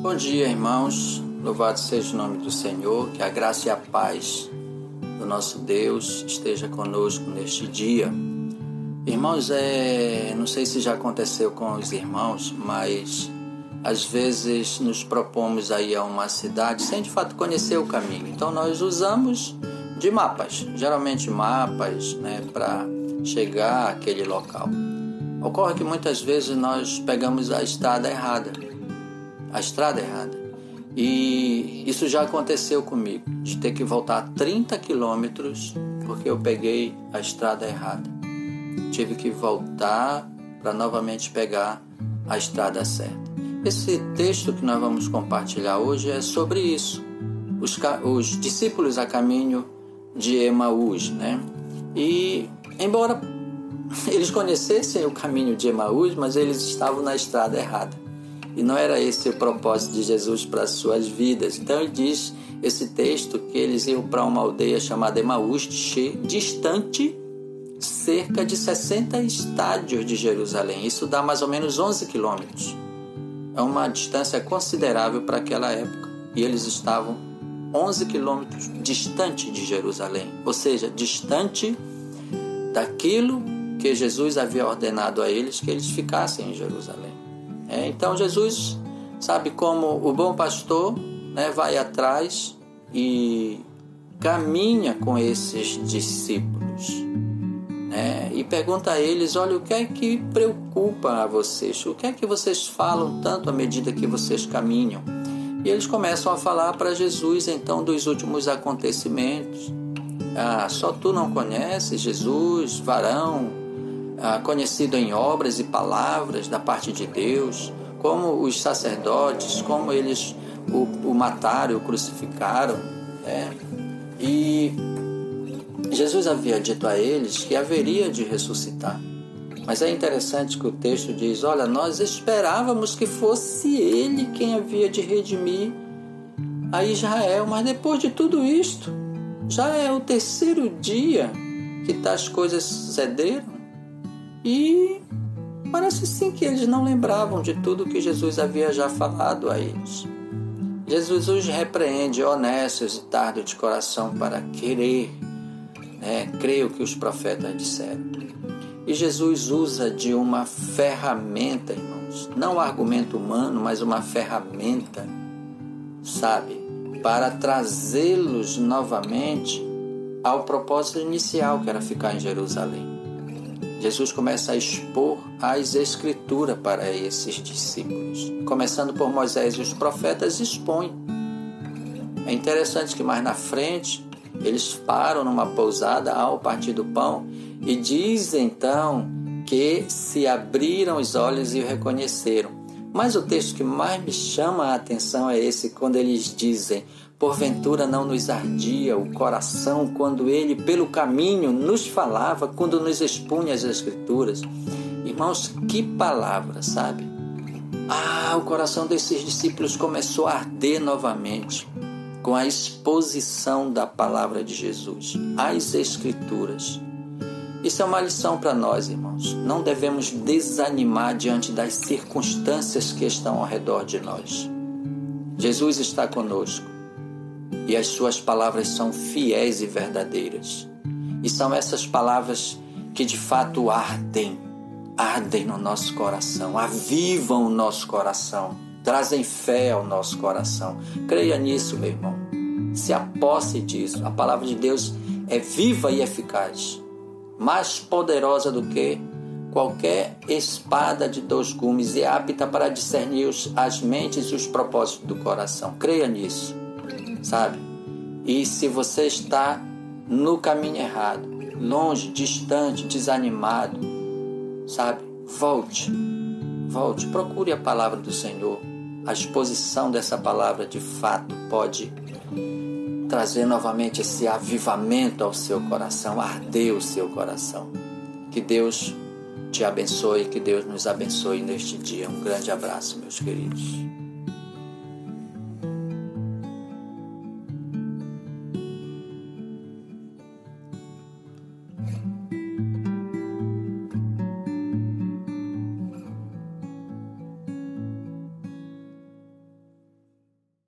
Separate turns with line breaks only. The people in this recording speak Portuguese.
Bom dia, irmãos. Louvado seja o nome do Senhor. Que a graça e a paz do nosso Deus esteja conosco neste dia. Irmãos, é, não sei se já aconteceu com os irmãos, mas às vezes nos propomos aí a uma cidade sem de fato conhecer o caminho. Então nós usamos de mapas, geralmente mapas, né, para chegar àquele local. Ocorre que muitas vezes nós pegamos a estrada errada a estrada errada. E isso já aconteceu comigo, de ter que voltar 30 quilômetros porque eu peguei a estrada errada. Tive que voltar para novamente pegar a estrada certa. Esse texto que nós vamos compartilhar hoje é sobre isso. Os, os discípulos a caminho de Emaús, né? E embora eles conhecessem o caminho de Emaús, mas eles estavam na estrada errada. E não era esse o propósito de Jesus para as suas vidas. Então ele diz esse texto que eles iam para uma aldeia chamada Emaús, distante cerca de 60 estádios de Jerusalém. Isso dá mais ou menos 11 quilômetros. É uma distância considerável para aquela época. E eles estavam 11 quilômetros distante de Jerusalém, ou seja, distante daquilo que Jesus havia ordenado a eles que eles ficassem em Jerusalém. É, então Jesus, sabe como o bom pastor, né, vai atrás e caminha com esses discípulos. Né, e pergunta a eles: olha, o que é que preocupa a vocês? O que é que vocês falam tanto à medida que vocês caminham? E eles começam a falar para Jesus então dos últimos acontecimentos. Ah, só tu não conheces Jesus, varão conhecido em obras e palavras da parte de Deus, como os sacerdotes, como eles o, o mataram, o crucificaram. Né? E Jesus havia dito a eles que haveria de ressuscitar. Mas é interessante que o texto diz: Olha, nós esperávamos que fosse Ele quem havia de redimir a Israel, mas depois de tudo isto, já é o terceiro dia que tais coisas sucederam. E parece sim que eles não lembravam de tudo que Jesus havia já falado a eles. Jesus os repreende, honestos e tardo de coração, para querer, né, creio que os profetas disseram. E Jesus usa de uma ferramenta, irmãos, não um argumento humano, mas uma ferramenta, sabe, para trazê-los novamente ao propósito inicial, que era ficar em Jerusalém. Jesus começa a expor as Escrituras para esses discípulos. Começando por Moisés e os profetas, expõe. É interessante que mais na frente eles param numa pousada ao partir do pão e diz então que se abriram os olhos e o reconheceram. Mas o texto que mais me chama a atenção é esse, quando eles dizem: Porventura não nos ardia o coração quando ele, pelo caminho, nos falava, quando nos expunha as Escrituras. Irmãos, que palavra, sabe? Ah, o coração desses discípulos começou a arder novamente com a exposição da palavra de Jesus, as Escrituras. Isso é uma lição para nós, irmãos. Não devemos desanimar diante das circunstâncias que estão ao redor de nós. Jesus está conosco e as suas palavras são fiéis e verdadeiras. E são essas palavras que de fato ardem, ardem no nosso coração, avivam o nosso coração, trazem fé ao nosso coração. Creia nisso, meu irmão. Se aposse disso. A palavra de Deus é viva e eficaz, mais poderosa do que qualquer espada de dois gumes e apta para discernir as mentes e os propósitos do coração. Creia nisso sabe? E se você está no caminho errado, longe, distante, desanimado, sabe? Volte, volte, procure a palavra do Senhor. A exposição dessa palavra de fato pode trazer novamente esse avivamento ao seu coração, arder o seu coração. Que Deus te abençoe, que Deus nos abençoe neste dia. Um grande abraço, meus queridos. Mm-hmm.